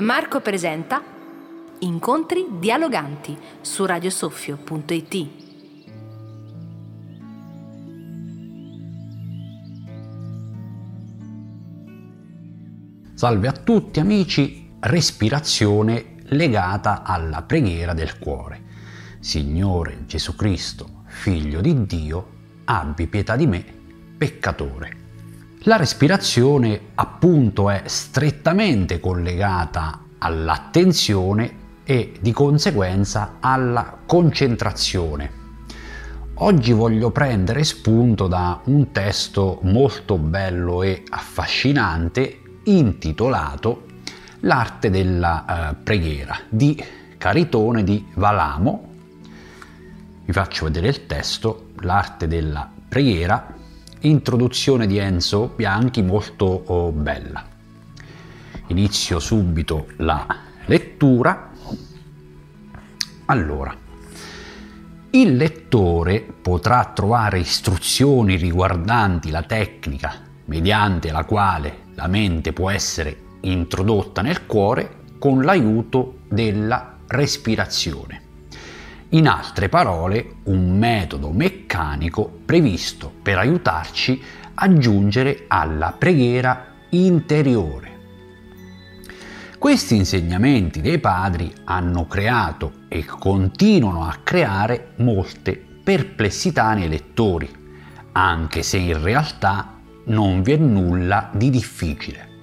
Marco presenta Incontri dialoganti su radiosoffio.it. Salve a tutti amici, respirazione legata alla preghiera del cuore. Signore Gesù Cristo, Figlio di Dio, abbi pietà di me, peccatore. La respirazione appunto è strettamente collegata all'attenzione e di conseguenza alla concentrazione. Oggi voglio prendere spunto da un testo molto bello e affascinante intitolato L'arte della eh, preghiera di Caritone di Valamo. Vi faccio vedere il testo, L'arte della preghiera introduzione di Enzo Bianchi molto oh, bella. Inizio subito la lettura. Allora, il lettore potrà trovare istruzioni riguardanti la tecnica mediante la quale la mente può essere introdotta nel cuore con l'aiuto della respirazione. In altre parole, un metodo meccanico previsto per aiutarci a giungere alla preghiera interiore. Questi insegnamenti dei padri hanno creato e continuano a creare molte perplessità nei lettori, anche se in realtà non vi è nulla di difficile.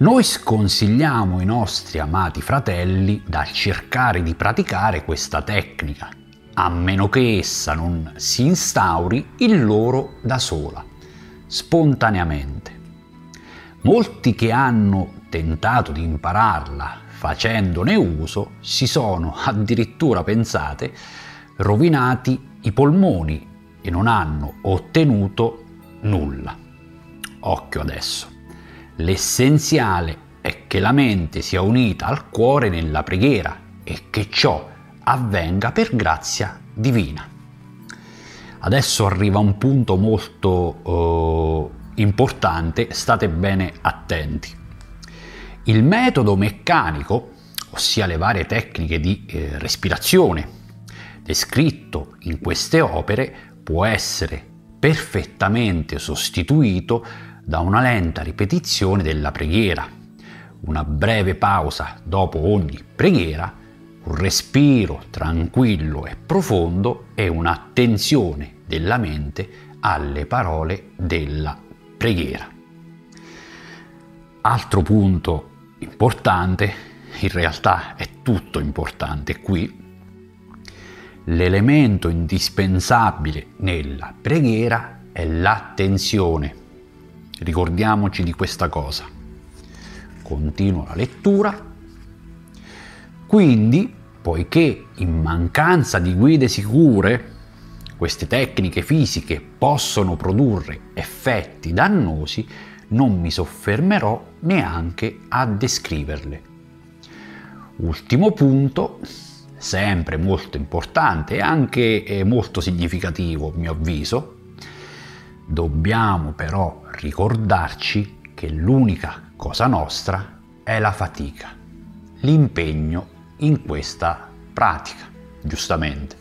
Noi sconsigliamo i nostri amati fratelli dal cercare di praticare questa tecnica, a meno che essa non si instauri in loro da sola, spontaneamente. Molti che hanno tentato di impararla facendone uso si sono addirittura pensate rovinati i polmoni e non hanno ottenuto nulla. Occhio adesso. L'essenziale è che la mente sia unita al cuore nella preghiera e che ciò avvenga per grazia divina. Adesso arriva un punto molto eh, importante, state bene attenti. Il metodo meccanico, ossia le varie tecniche di eh, respirazione descritto in queste opere, può essere perfettamente sostituito da una lenta ripetizione della preghiera, una breve pausa dopo ogni preghiera, un respiro tranquillo e profondo e un'attenzione della mente alle parole della preghiera. Altro punto importante, in realtà è tutto importante qui, l'elemento indispensabile nella preghiera è l'attenzione Ricordiamoci di questa cosa. Continuo la lettura. Quindi, poiché in mancanza di guide sicure, queste tecniche fisiche possono produrre effetti dannosi, non mi soffermerò neanche a descriverle. Ultimo punto, sempre molto importante e anche eh, molto significativo, a mio avviso, Dobbiamo però ricordarci che l'unica cosa nostra è la fatica, l'impegno in questa pratica, giustamente.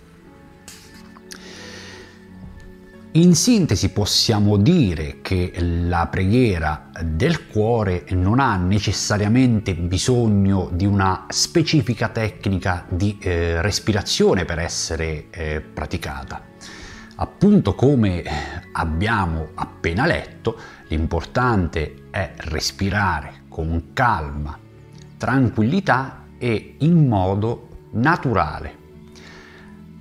In sintesi possiamo dire che la preghiera del cuore non ha necessariamente bisogno di una specifica tecnica di eh, respirazione per essere eh, praticata Appunto come abbiamo appena letto, l'importante è respirare con calma, tranquillità e in modo naturale.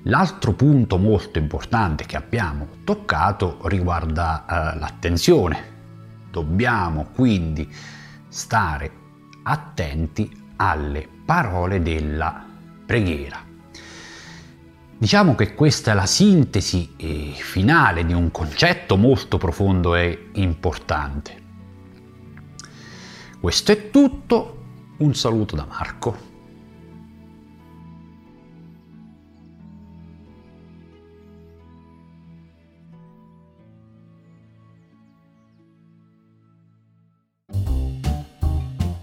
L'altro punto molto importante che abbiamo toccato riguarda eh, l'attenzione. Dobbiamo quindi stare attenti alle parole della preghiera. Diciamo che questa è la sintesi eh, finale di un concetto molto profondo e importante. Questo è tutto, un saluto da Marco.